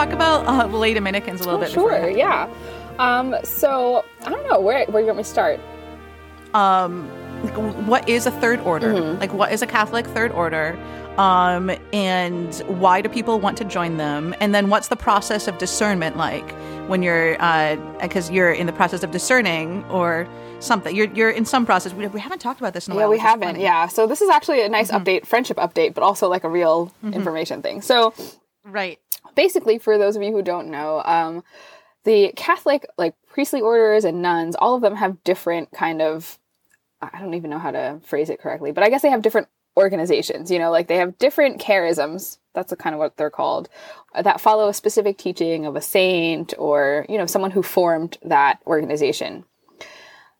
talk about uh, lay Dominicans a little Oh, bit? sure, yeah. Um, so I don't know where where you want me to start. um what is a third order Mhm. like what is a catholic third order um and why do people want to join them and then what's the process of discernment like when you're uh because you're in the process of discerning or something you're you're in some process we, we haven't talked about this in a Yeah, while Yeah, we haven't. Yeah, so this is actually a nice update, friendship update, but also like a real information thing. So right basically, for those of you who don't know, um, the Catholic like priestly orders and nuns, all of them have different kind of I don't even know how to phrase it correctly, but I guess they have different organizations. You know, like they have different charisms. That's kind of what they're called. uh, That follow a specific teaching of a saint or you know someone who formed that organization.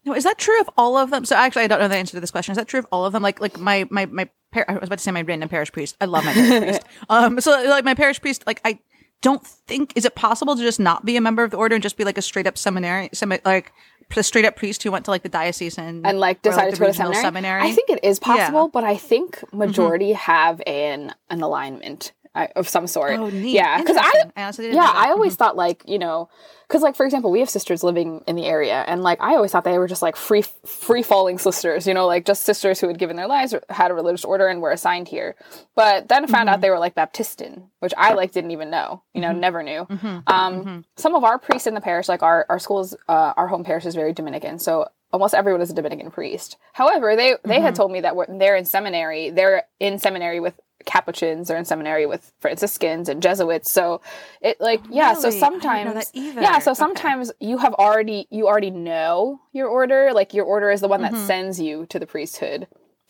No is that true of all of them? So actually i don't know the answer to this question. Is that true of all of them? Like like my my my par- i was about to say my random parish priest. I love my parish priest. Um so like my parish priest like i don't think is it possible to just not be a member of the order and just be like a straight up seminary semi, like a straight up priest who went to like the diocese and and like or, decided to go to regional seminary. I think it is possible, but I think majority have an an alignment of some sort. Oh, neat. Yeah, because I I honestly didn't yeah. Mm-hmm. I always thought like you know because like for example we have sisters living in the area and like I always thought they were just like free free falling sisters you know like just sisters who had given their lives or had a religious order and were assigned here but then found Mm-hmm. out they were like Baptistan which I like didn't even know you know never knew Mm-hmm. um some of our priests in the parish like our our schools uh, our home parish is very Dominican so almost everyone is a Dominican priest however they they Mm-hmm. had told me that when they're in seminary they're in seminary with Capuchins they're in seminary with Franciscans and Jesuits so it like yeah so Really? Know sometimes yeah so Okay. sometimes you have already you already know your order like your order is the one Mm-hmm. that sends you to the priesthood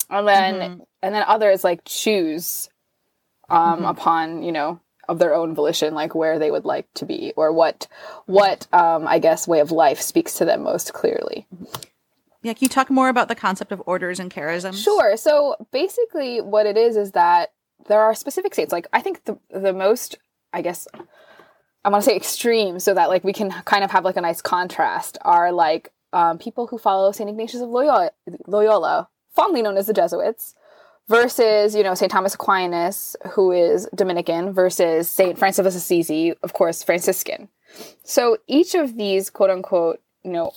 and then Mm-hmm. and then others like choose um Mm-hmm. upon you know of their own volition like where they would like to be or what what um i guess way of life speaks to them most clearly yeah can you talk more about the concept of orders and charisms Sure. So basically, what it is is that there are specific states. Like I think the the most, I guess, I want to say extreme, so that like we can kind of have like a nice contrast. Are like um, people who follow Saint Ignatius of Loyola, Loyola, fondly known as the Jesuits, versus you know Saint Thomas Aquinas, who is Dominican, versus Saint Francis of Assisi, of course Franciscan. So each of these quote unquote you know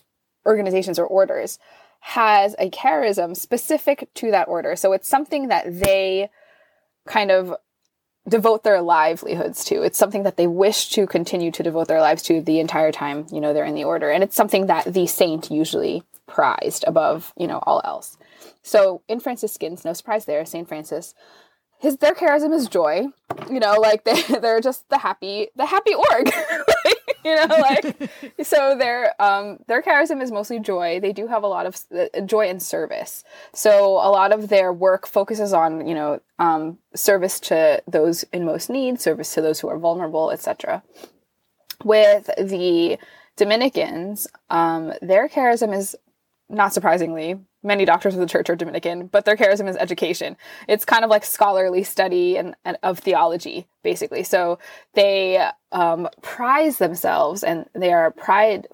organizations or orders has a charism specific to that order. So it's something that they kind of devote their livelihoods to. It's something that they wish to continue to devote their lives to the entire time, you know, they're in the order. And it's something that the saint usually prized above, you know, all else. So in Franciscans, no surprise there, Saint Francis, his their charism is joy. You know, like they they're just the happy the happy org. you know, like so their um their charism is mostly joy. They do have a lot of uh, joy and service. So a lot of their work focuses on you know um, service to those in most need, service to those who are vulnerable, etc. With the Dominicans, um, their charism is not surprisingly, many doctors of the church are Dominican, but their charism is education. It's kind of like scholarly study and, and of theology, basically. So they um, prize themselves and they are pride,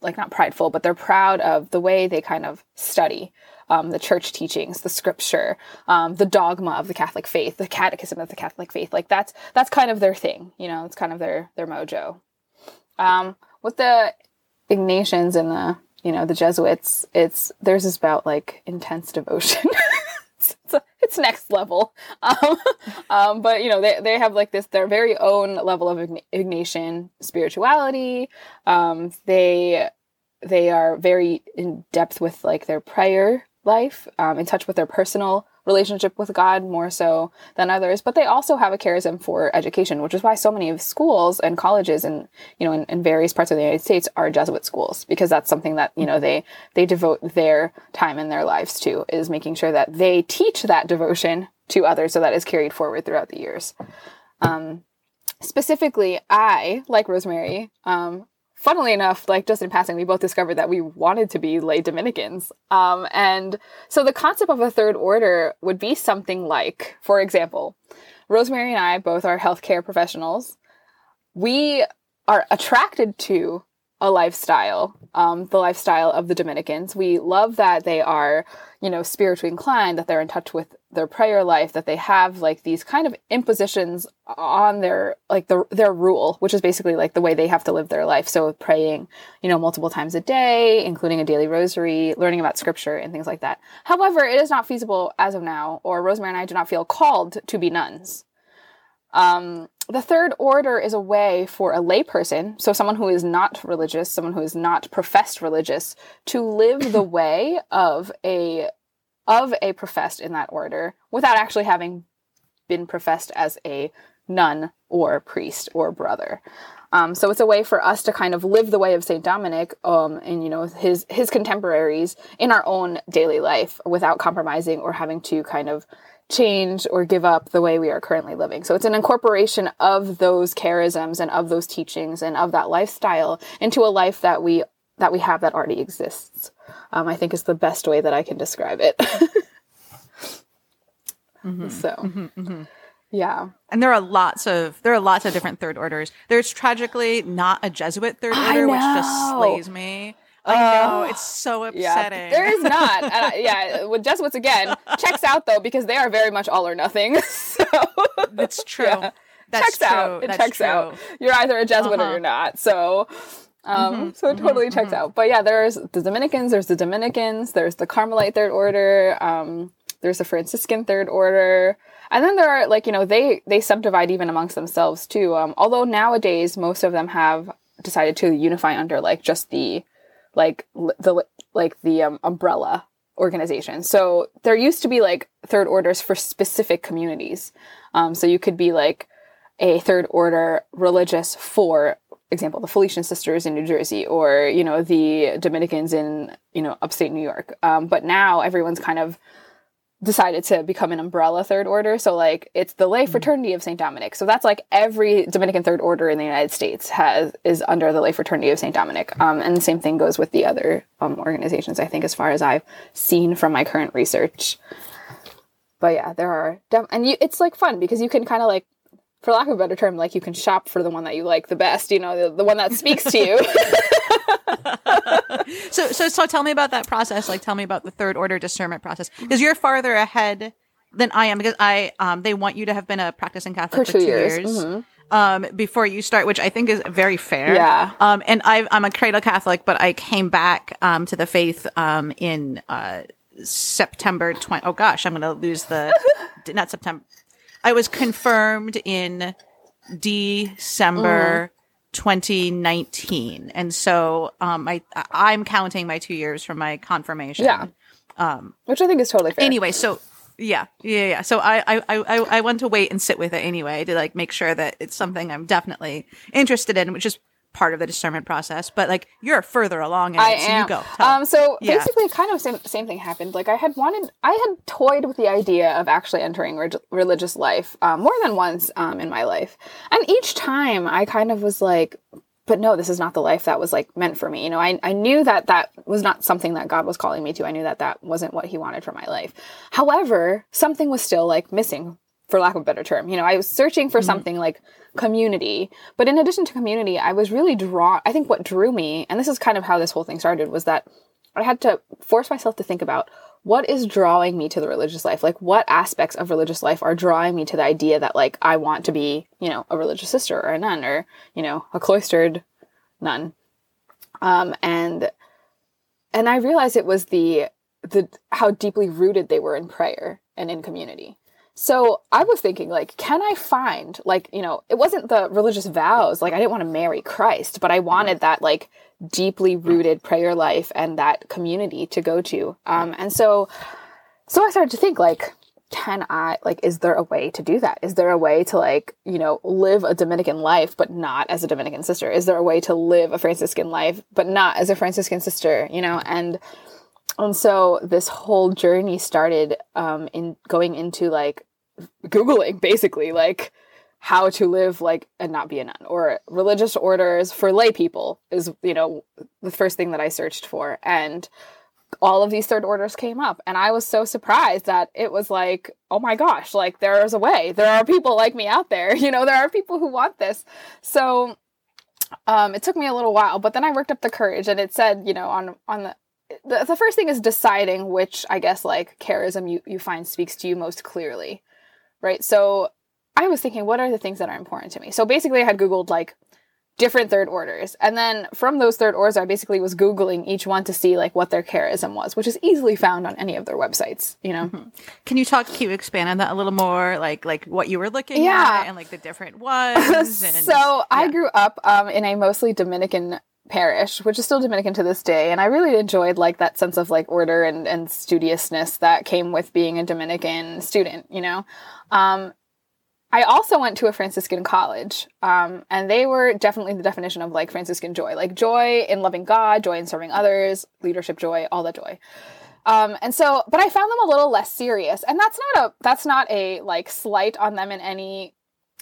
like not prideful, but they're proud of the way they kind of study. Um, the church teachings, the scripture, um, the dogma of the Catholic faith, the catechism of the Catholic faith, like that's that's kind of their thing, you know. It's kind of their their mojo. Um, with the Ignatians and the you know the Jesuits, it's theirs is about like intense devotion. it's, it's, a- it's next level. Um, um, but you know they they have like this their very own level of Ign- Ignatian spirituality. Um, they they are very in depth with like their prayer life, um, in touch with their personal relationship with God more so than others. But they also have a charism for education, which is why so many of schools and colleges and you know in, in various parts of the United States are Jesuit schools because that's something that you know they they devote their time in their lives to is making sure that they teach that devotion to others so that is carried forward throughout the years. Um, specifically, I like Rosemary. Um, funnily enough, like just in passing, we both discovered that we wanted to be lay Dominicans. Um, and so the concept of a third order would be something like, for example, Rosemary and I both are healthcare professionals. We are attracted to a lifestyle, um, the lifestyle of the Dominicans. We love that they are, you know, spiritually inclined, that they're in touch with their prayer life that they have like these kind of impositions on their like the, their rule which is basically like the way they have to live their life. So praying you know multiple times a day including a daily rosary learning about scripture and things like that. However it is not feasible as of now or rosemary and i do not feel called to be nuns. Um, the third order is a way for a layperson, so someone who is not religious, someone who is not professed religious, to live the way of a of a professed in that order without actually having been professed as a nun or priest or brother. Um, so it's a way for us to kind of live the way of Saint Dominic um, and you know his his contemporaries in our own daily life without compromising or having to kind of change or give up the way we are currently living. So it's an incorporation of those charisms and of those teachings and of that lifestyle into a life that we that we have that already exists. Um, I think is the best way that I can describe it. mm-hmm. So. Mm-hmm, mm-hmm. Yeah. And there are lots of there are lots of different third orders. There's tragically not a Jesuit third order, which just slays me. I know it's so upsetting. Yeah, there is not. uh, yeah, with Jesuits again checks out though because they are very much all or nothing. so that's true. Yeah. That's checks true. out. It that's checks true. out. You're either a Jesuit uh-huh. or you're not. So. Um, mm-hmm, so it totally mm-hmm, checks mm-hmm. out. But yeah, there's the Dominicans, there's the Dominicans, there's the Carmelite Third Order, um, there's the Franciscan Third Order, and then there are like you know they they subdivide even amongst themselves too. Um, although nowadays most of them have decided to unify under like just the like the like the um, umbrella organization. So there used to be like third orders for specific communities. Um, so you could be like a third order religious for example the Felician sisters in New Jersey or you know the Dominicans in you know upstate New York. Um, but now everyone's kind of decided to become an umbrella third order. So like it's the lay mm-hmm. fraternity of St. Dominic. So that's like every Dominican third order in the United States has is under the lay fraternity of St. Dominic. Um, and the same thing goes with the other um, organizations, I think, as far as I've seen from my current research. But yeah, there are, def- and you, it's like fun because you can kind of like, for lack of a better term, like you can shop for the one that you like the best, you know, the, the one that speaks to you. so so so tell me about that process. Like tell me about the third order discernment process because you're farther ahead than I am because I um they want you to have been a practicing Catholic for, for two, years. years. Mm-hmm. Um, before you start, which I think is very fair. Yeah. Um, and I, I'm a cradle Catholic, but I came back um, to the faith um, in uh, September 20. Oh gosh, I'm going to lose the not September. I was confirmed in December 2019. And so um, I, I'm counting my two years from my confirmation. Yeah. Um, Which I think is totally fair. Anyway, so yeah, yeah, yeah. So I, I, I, I want to wait and sit with it anyway to like make sure that it's something I'm definitely interested in, which is part of the discernment process, but like you're further along in I it, so you go. Tell. Um, so yeah. basically, kind of same same thing happened. Like I had wanted, I had toyed with the idea of actually entering re- religious life um, more than once um, in my life, and each time I kind of was like, but no, this is not the life that was like meant for me. You know, I, I knew that that was not something that God was calling me to. I knew that that wasn't what he wanted for my life. However, something was still like missing for lack of a better term. You know, I was searching for mm-hmm. something like community. But in addition to community, I was really drawn. I think what drew me, and this is kind of how this whole thing started, was that I had to force myself to think about what is drawing me to the religious life? Like, what aspects of religious life are drawing me to the idea that, like, I want to be, you know, a religious sister or a nun or, you know, a cloistered nun. Um, and, and I realized it was the, the, how deeply rooted they were in prayer and in community. So I was thinking, like, can I find, like, you know, it wasn't the religious vows. Like, I didn't want to marry Christ, but I wanted that, like, deeply rooted prayer life and that community to go to. Um, and so, so I started to think, like, can I, like, is there a way to do that? Is there a way to, like, you know, live a Dominican life, but not as a Dominican sister? Is there a way to live a Franciscan life, but not as a Franciscan sister, you know? And, and so this whole journey started um, in going into like googling basically like how to live like and not be a nun or religious orders for lay people is you know the first thing that I searched for. And all of these third orders came up and I was so surprised that it was like oh my gosh like there is a way. There are people like me out there you know there are people who want this. So um, it took me a little while but then I worked up the courage and it said you know on on the the, the first thing is deciding which I guess like charism you, you find speaks to you most clearly. Right. So I was thinking, what are the things that are important to me? So basically I had Googled like different third orders. And then from those third orders, I basically was Googling each one to see like what their charism was, which is easily found on any of their websites, you know? Mm-hmm. Can you talk, can you expand on that a little more? Like, like what you were looking yeah. at and like the different ones? And, so yeah. I grew up um, in a mostly Dominican parish, which is still Dominican to this day. And I really enjoyed like that sense of like order and, and studiousness that came with being a Dominican student, you know? Um, I also went to a Franciscan college, um, and they were definitely the definition of like Franciscan joy, like joy in loving God, joy in serving others, leadership joy, all that joy. Um, and so, but I found them a little less serious, and that's not a that's not a like slight on them in any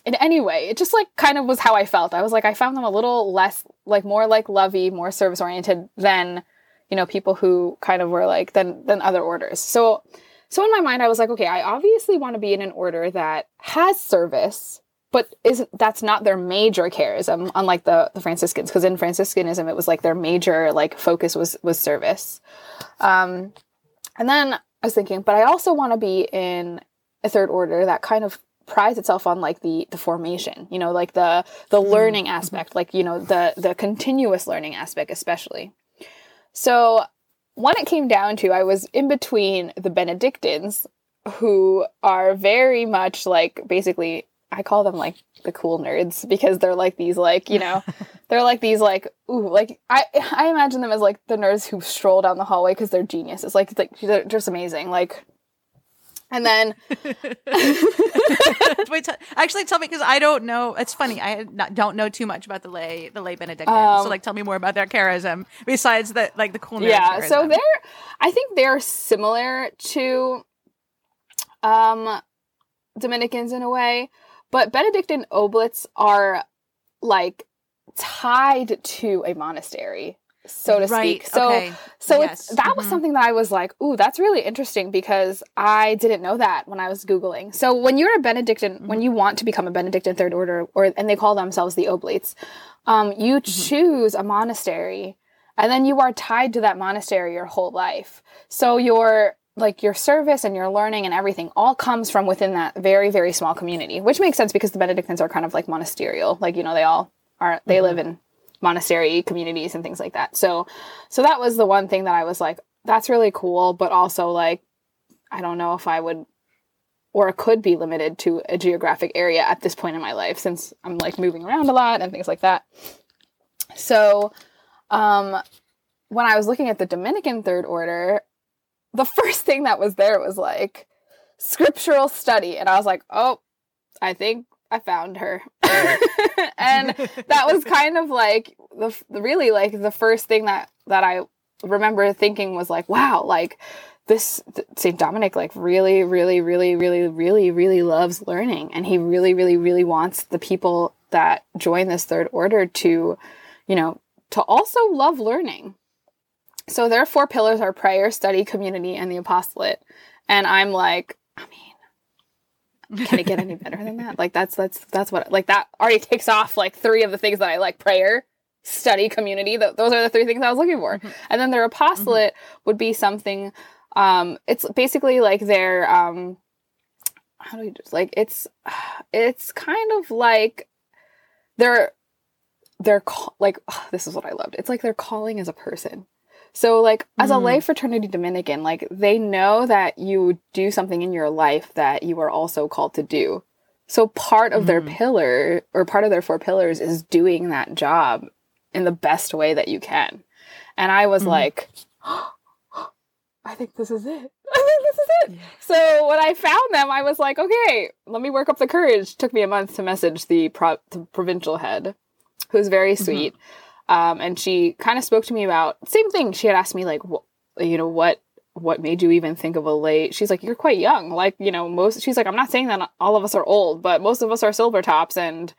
in any way. It just like kind of was how I felt. I was like, I found them a little less, like more like lovey, more service oriented than, you know, people who kind of were like than than other orders. So, so in my mind, I was like, okay, I obviously want to be in an order that has service, but isn't that's not their major charism, unlike the the Franciscans, because in Franciscanism it was like their major like focus was was service. Um, and then I was thinking, but I also want to be in a third order that kind of prides itself on like the the formation you know like the the mm-hmm. learning aspect like you know the the continuous learning aspect especially so when it came down to i was in between the benedictines who are very much like basically i call them like the cool nerds because they're like these like you know they're like these like ooh like i i imagine them as like the nerds who stroll down the hallway because they're geniuses like like they're just amazing like and then, wait, t- actually, tell me because I don't know. It's funny. I not, don't know too much about the lay the lay Benedictines. Um, so, like, tell me more about their charism besides the like the cool. Yeah, charism. so they're. I think they're similar to, um, Dominicans in a way, but Benedictine oblates are like tied to a monastery so to right. speak. So okay. so yes. that mm-hmm. was something that I was like, ooh, that's really interesting because I didn't know that when I was googling. So when you're a Benedictine, mm-hmm. when you want to become a Benedictine third order, or and they call themselves the Oblates, um, you mm-hmm. choose a monastery, and then you are tied to that monastery your whole life. So your like your service and your learning and everything all comes from within that very very small community, which makes sense because the Benedictines are kind of like monasterial, like you know they all are they live mm-hmm. in monastery communities and things like that. So so that was the one thing that I was like that's really cool, but also like I don't know if I would or could be limited to a geographic area at this point in my life since I'm like moving around a lot and things like that. So um when I was looking at the Dominican third order, the first thing that was there was like scriptural study and I was like, "Oh, I think I found her. and that was kind of like the, really like the first thing that that I remember thinking was like, wow, like this St. Dominic like really really really really really really loves learning and he really really really wants the people that join this third order to, you know, to also love learning. So their four pillars are prayer, study, community, and the apostolate. And I'm like, I mean, can it get any better than that? Like that's that's that's what like that already takes off like three of the things that I like: prayer, study, community. Th- those are the three things I was looking for. Mm-hmm. And then their apostolate mm-hmm. would be something. Um, it's basically like their um, how do you just like it's it's kind of like they're they're call- like oh, this is what I loved. It's like they're calling as a person. So, like, as mm. a lay fraternity Dominican, like, they know that you do something in your life that you are also called to do. So, part of mm. their pillar or part of their four pillars is doing that job in the best way that you can. And I was mm. like, oh, I think this is it. I think this is it. Yeah. So when I found them, I was like, okay, let me work up the courage. Took me a month to message the, pro- the provincial head, who's very mm-hmm. sweet. Mm-hmm. Um, and she kind of spoke to me about same thing. She had asked me like, wh- you know, what what made you even think of a late? She's like, you're quite young. Like, you know, most. She's like, I'm not saying that all of us are old, but most of us are silver tops, and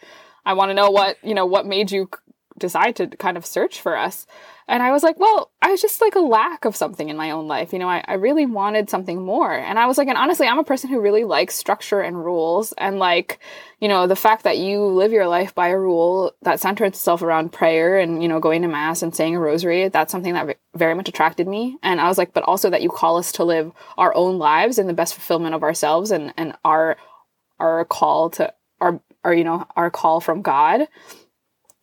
I want to know what you know what made you decide to kind of search for us. And I was like, well, I was just like a lack of something in my own life. You know, I, I really wanted something more. And I was like, and honestly, I'm a person who really likes structure and rules. And like, you know, the fact that you live your life by a rule that centers itself around prayer and, you know, going to mass and saying a rosary, that's something that very much attracted me. And I was like, but also that you call us to live our own lives in the best fulfillment of ourselves and, and our, our call to our, our, you know, our call from God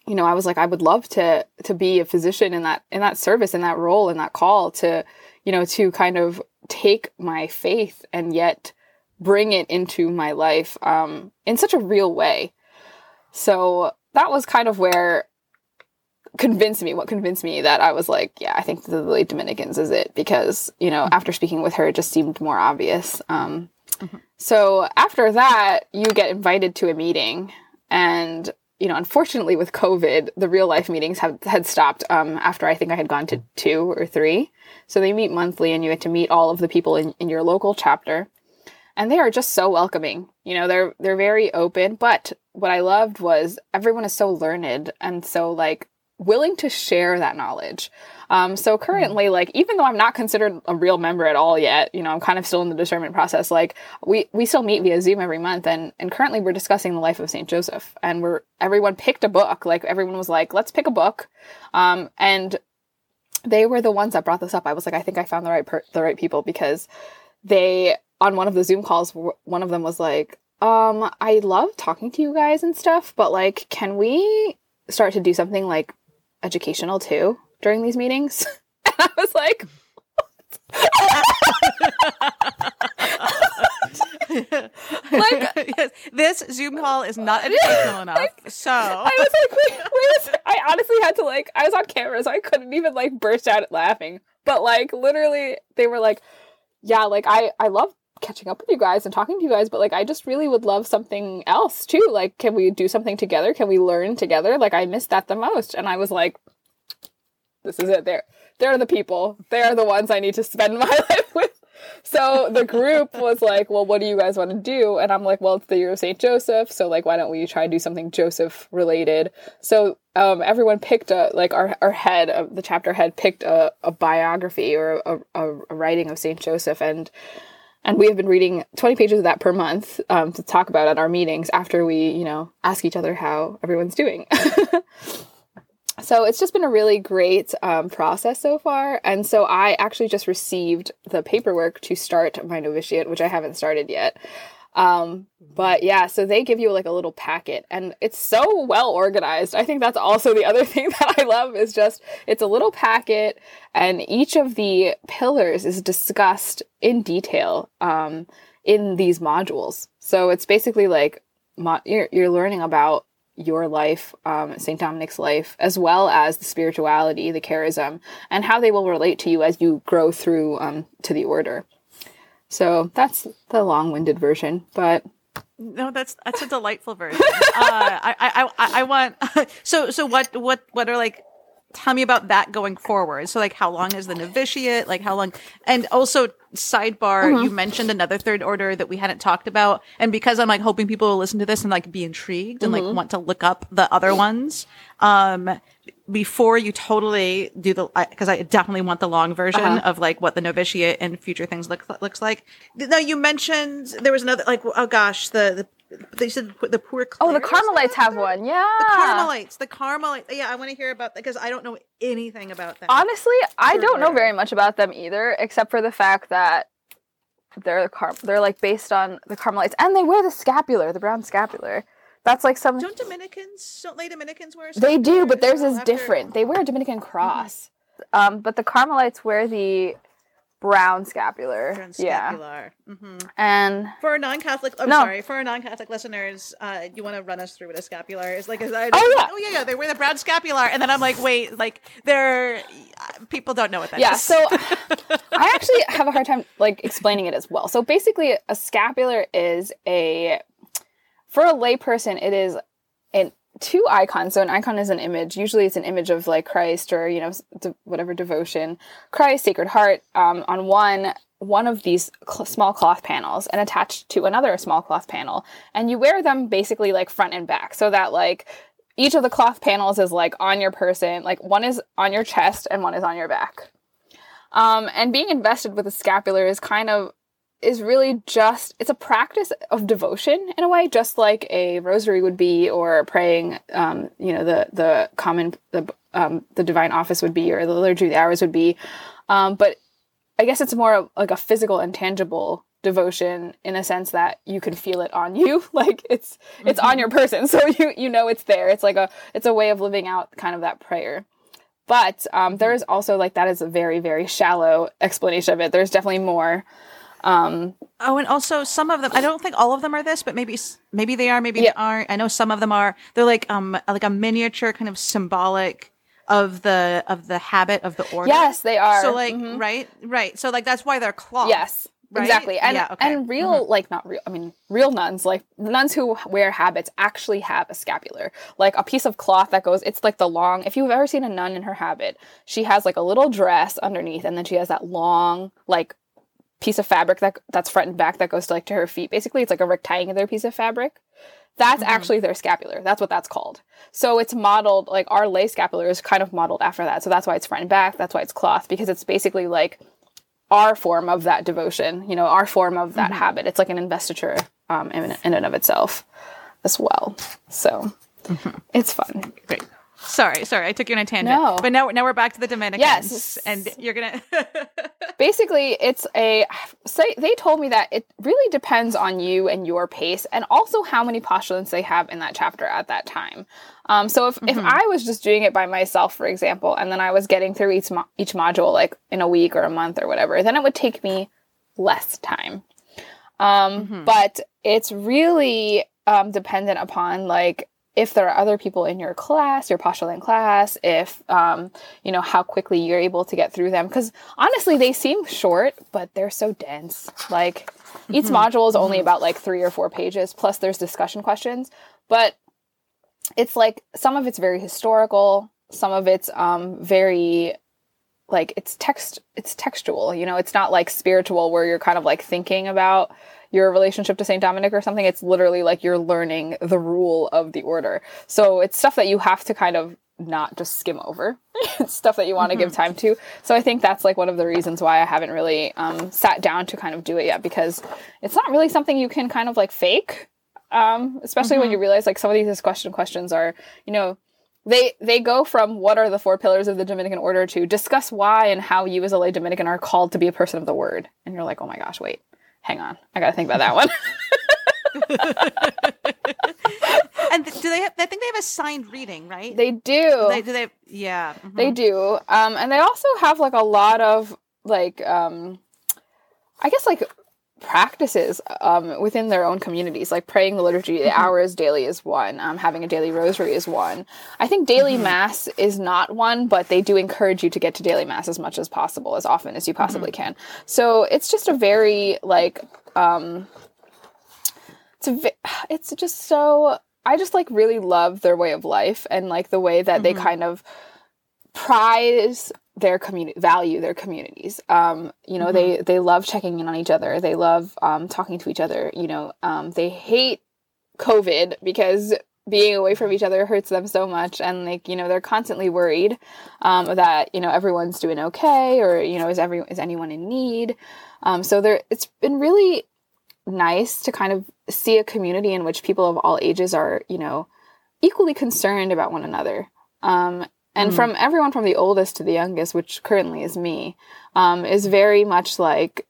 you know, I was like, I would love to to be a physician in that in that service, in that role, in that call to, you know, to kind of take my faith and yet bring it into my life um, in such a real way. So that was kind of where convinced me what convinced me that I was like, yeah, I think the late Dominicans is it because you know mm-hmm. after speaking with her, it just seemed more obvious. Um, mm-hmm. So after that, you get invited to a meeting, and you know, unfortunately with COVID, the real life meetings have had stopped um, after I think I had gone to two or three. So they meet monthly and you get to meet all of the people in, in your local chapter. And they are just so welcoming. You know, they're they're very open, but what I loved was everyone is so learned and so like willing to share that knowledge. Um, so currently, like even though I'm not considered a real member at all yet, you know, I'm kind of still in the discernment process. Like we we still meet via Zoom every month, and and currently we're discussing the life of Saint Joseph, and we're everyone picked a book. Like everyone was like, let's pick a book, um, and they were the ones that brought this up. I was like, I think I found the right per- the right people because they on one of the Zoom calls, one of them was like, um, I love talking to you guys and stuff, but like, can we start to do something like educational too? During these meetings. And I was like, like yes, this Zoom call is not educational enough. Like, so I was like, wait, wait I honestly had to like I was on camera, so I couldn't even like burst out laughing. But like literally they were like, Yeah, like I I love catching up with you guys and talking to you guys, but like I just really would love something else too. Like, can we do something together? Can we learn together? Like I missed that the most. And I was like, this is it. They're they're the people. They're the ones I need to spend my life with. So the group was like, "Well, what do you guys want to do?" And I'm like, "Well, it's the year of Saint Joseph, so like, why don't we try and do something Joseph related?" So um, everyone picked a like our our head of the chapter head picked a, a biography or a, a, a writing of Saint Joseph, and and we have been reading 20 pages of that per month um, to talk about at our meetings after we you know ask each other how everyone's doing. so it's just been a really great um, process so far. And so I actually just received the paperwork to start my novitiate, which I haven't started yet. Um, but yeah, so they give you like a little packet and it's so well organized. I think that's also the other thing that I love is just it's a little packet and each of the pillars is discussed in detail um, in these modules. So it's basically like mo- you're, you're learning about your life, um, St. Dominic's life, as well as the spirituality, the charism, and how they will relate to you as you grow through um, to the order. So that's the long-winded version, but no, that's that's a delightful version. uh, I, I I I want so so what what what are like tell me about that going forward. So like how long is the novitiate? Like how long and also sidebar, mm-hmm. you mentioned another third order that we hadn't talked about. And because I'm like hoping people will listen to this and like be intrigued and mm-hmm. like want to look up the other ones, um, before you totally do the, because I, I, definitely want the long version uh-huh. of like what the novitiate and future things look looks like. Now you mentioned there was another like oh gosh the, the they said the poor. oh, the Carmelites have one. Yeah, the Carmelites. The Carmelites. Yeah, I want to hear about that because I don't know anything about them. Honestly, I don't know very much about them either, except for the fact that they're the car. They're like based on the Carmelites, and they wear the scapular, the brown scapular. That's like some. Don't Dominicans? Don't lay Dominicans wear? They do, but theirs is different. They wear a Dominican cross. Mm-hmm. Um, but the Carmelites wear the brown scapular. Brown scapular. Yeah. Mm-hmm. And for our non-Catholic, I'm no. sorry, for our non-Catholic listeners, uh, you want to run us through what a scapular is? Like, is I, oh yeah, oh yeah, yeah. They wear the brown scapular, and then I'm like, wait, like they're people don't know what that yeah, is. so I actually have a hard time like explaining it as well. So basically, a scapular is a for a layperson, it is two icons. So an icon is an image. Usually it's an image of like Christ or, you know, de- whatever devotion. Christ, Sacred Heart, um, on one one of these cl- small cloth panels and attached to another small cloth panel. And you wear them basically like front and back so that like each of the cloth panels is like on your person, like one is on your chest and one is on your back. Um, and being invested with a scapular is kind of is really just it's a practice of devotion in a way just like a rosary would be or praying um, you know the the common the um, the divine office would be or the liturgy of the hours would be. Um, but i guess it's more like a physical and tangible devotion in a sense that you can feel it on you. Like it's it's mm-hmm. on your person so you you know it's there. It's like a it's a way of living out kind of that prayer. But um, there is also like that is a very very shallow explanation of it. There's definitely more um, oh, and also some of them. I don't think all of them are this, but maybe maybe they are, maybe yeah. they aren't. I know some of them are. They're like um like a miniature kind of symbolic of the of the habit of the order. Yes, they are. So like mm-hmm. right, right. So like that's why they're cloth. Yes. Right? Exactly. And yeah, okay. and real mm-hmm. like not real I mean real nuns like nuns who wear habits actually have a scapular. Like a piece of cloth that goes it's like the long if you've ever seen a nun in her habit, she has like a little dress underneath and then she has that long like piece of fabric that that's front and back that goes to like to her feet. Basically, it's like a rectangular piece of fabric. That's mm-hmm. actually their scapular. That's what that's called. So it's modeled like our lay scapular is kind of modeled after that. So that's why it's front and back. That's why it's cloth because it's basically like our form of that devotion. You know, our form of that mm-hmm. habit. It's like an investiture um, in, in and of itself as well. So mm-hmm. it's fun. Great. Sorry, sorry, I took you on a tangent. No. But now, now we're back to the Dominicans. Yes. And you're going to. Basically, it's a. Say, they told me that it really depends on you and your pace, and also how many postulants they have in that chapter at that time. Um, so if, mm-hmm. if I was just doing it by myself, for example, and then I was getting through each, mo- each module like in a week or a month or whatever, then it would take me less time. Um, mm-hmm. But it's really um, dependent upon like if there are other people in your class, your postulant class, if um, you know how quickly you're able to get through them, because honestly, they seem short, but they're so dense. Like each mm-hmm. module is only mm-hmm. about like three or four pages, plus there's discussion questions. But it's like some of it's very historical, some of it's um, very like it's text, it's textual. You know, it's not like spiritual where you're kind of like thinking about your relationship to Saint Dominic or something. It's literally like you're learning the rule of the order. So it's stuff that you have to kind of not just skim over. it's stuff that you want to mm-hmm. give time to. So I think that's like one of the reasons why I haven't really um, sat down to kind of do it yet because it's not really something you can kind of like fake. Um, especially mm-hmm. when you realize like some of these discussion questions are, you know, they they go from what are the four pillars of the Dominican order to discuss why and how you as a lay Dominican are called to be a person of the word. And you're like, oh my gosh, wait hang on, I got to think about that one. and do they? Have, I think they have a signed reading, right? They do. They do. They yeah. Mm-hmm. They do. Um, and they also have like a lot of like um, I guess like practices um, within their own communities, like praying the liturgy mm-hmm. hours daily is one. Um, having a daily rosary is one. I think daily mm-hmm. mass is not one, but they do encourage you to get to daily mass as much as possible, as often as you possibly mm-hmm. can. So it's just a very like um, it's a, it's just so I just like really love their way of life and like the way that they mm-hmm. kind of prize their community value their communities. Um, you know mm-hmm. they they love checking in on each other. They love um, talking to each other you know um, they hate covid because being away from each other hurts them so much and like you know they're constantly worried um, that you know everyone's doing okay or you know is every is anyone in need. Um, so there it's been really nice to kind of see a community in which people of all ages are you know equally concerned about one another. Um, and mm. from everyone from the oldest to the youngest, which currently is me, um, is very much like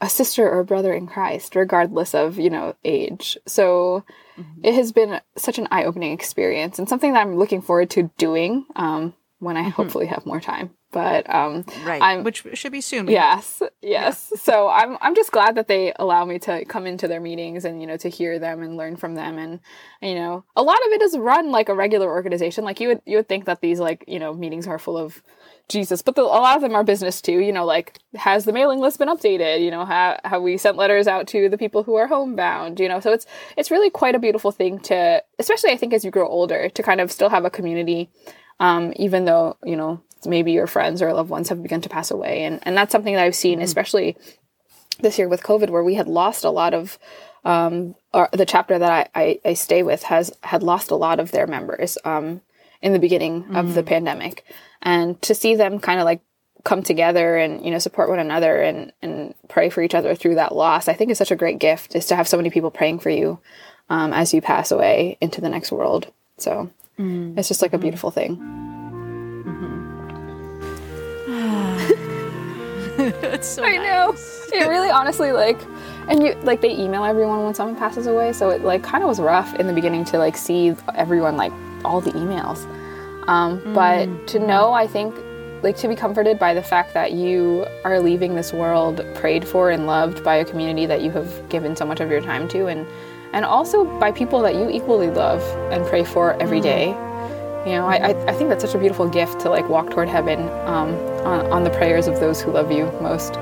a sister or a brother in Christ, regardless of you know age. So mm-hmm. it has been such an eye opening experience and something that I'm looking forward to doing um, when I mm-hmm. hopefully have more time but um right I'm, which should be soon yes yes. Yeah. so i'm i'm just glad that they allow me to come into their meetings and you know to hear them and learn from them. And you know a lot of it is run like a regular organization. Like you would you would think that these like you know meetings are full of jesus but the, a lot of them are business too. You know like has the mailing list been updated? You know how have we sent letters out to the people who are homebound? You know so it's it's really quite a beautiful thing to especially i think as you grow older to kind of still have a community um, even though you know maybe your friends or loved ones have begun to pass away and and that's something that i've seen mm-hmm. especially this year with covid where we had lost a lot of um, or the chapter that I, I, I stay with has had lost a lot of their members um, in the beginning mm-hmm. of the pandemic, and to see them kind of like come together and you know support one another and and pray for each other through that loss, I think is such a great gift is to have so many people praying for you um, as you pass away into the next world. So mm-hmm. it's just like a mm-hmm. beautiful thing. it's so I nice. know. It really honestly like and you like they email everyone when someone passes away so it like kind of was rough in the beginning to like see everyone like all the emails um, mm. but to know i think like to be comforted by the fact that you are leaving this world prayed for and loved by a community that you have given so much of your time to and and also by people that you equally love and pray for every mm. day you know I, I think that's such a beautiful gift to like walk toward heaven um, on, on the prayers of those who love you most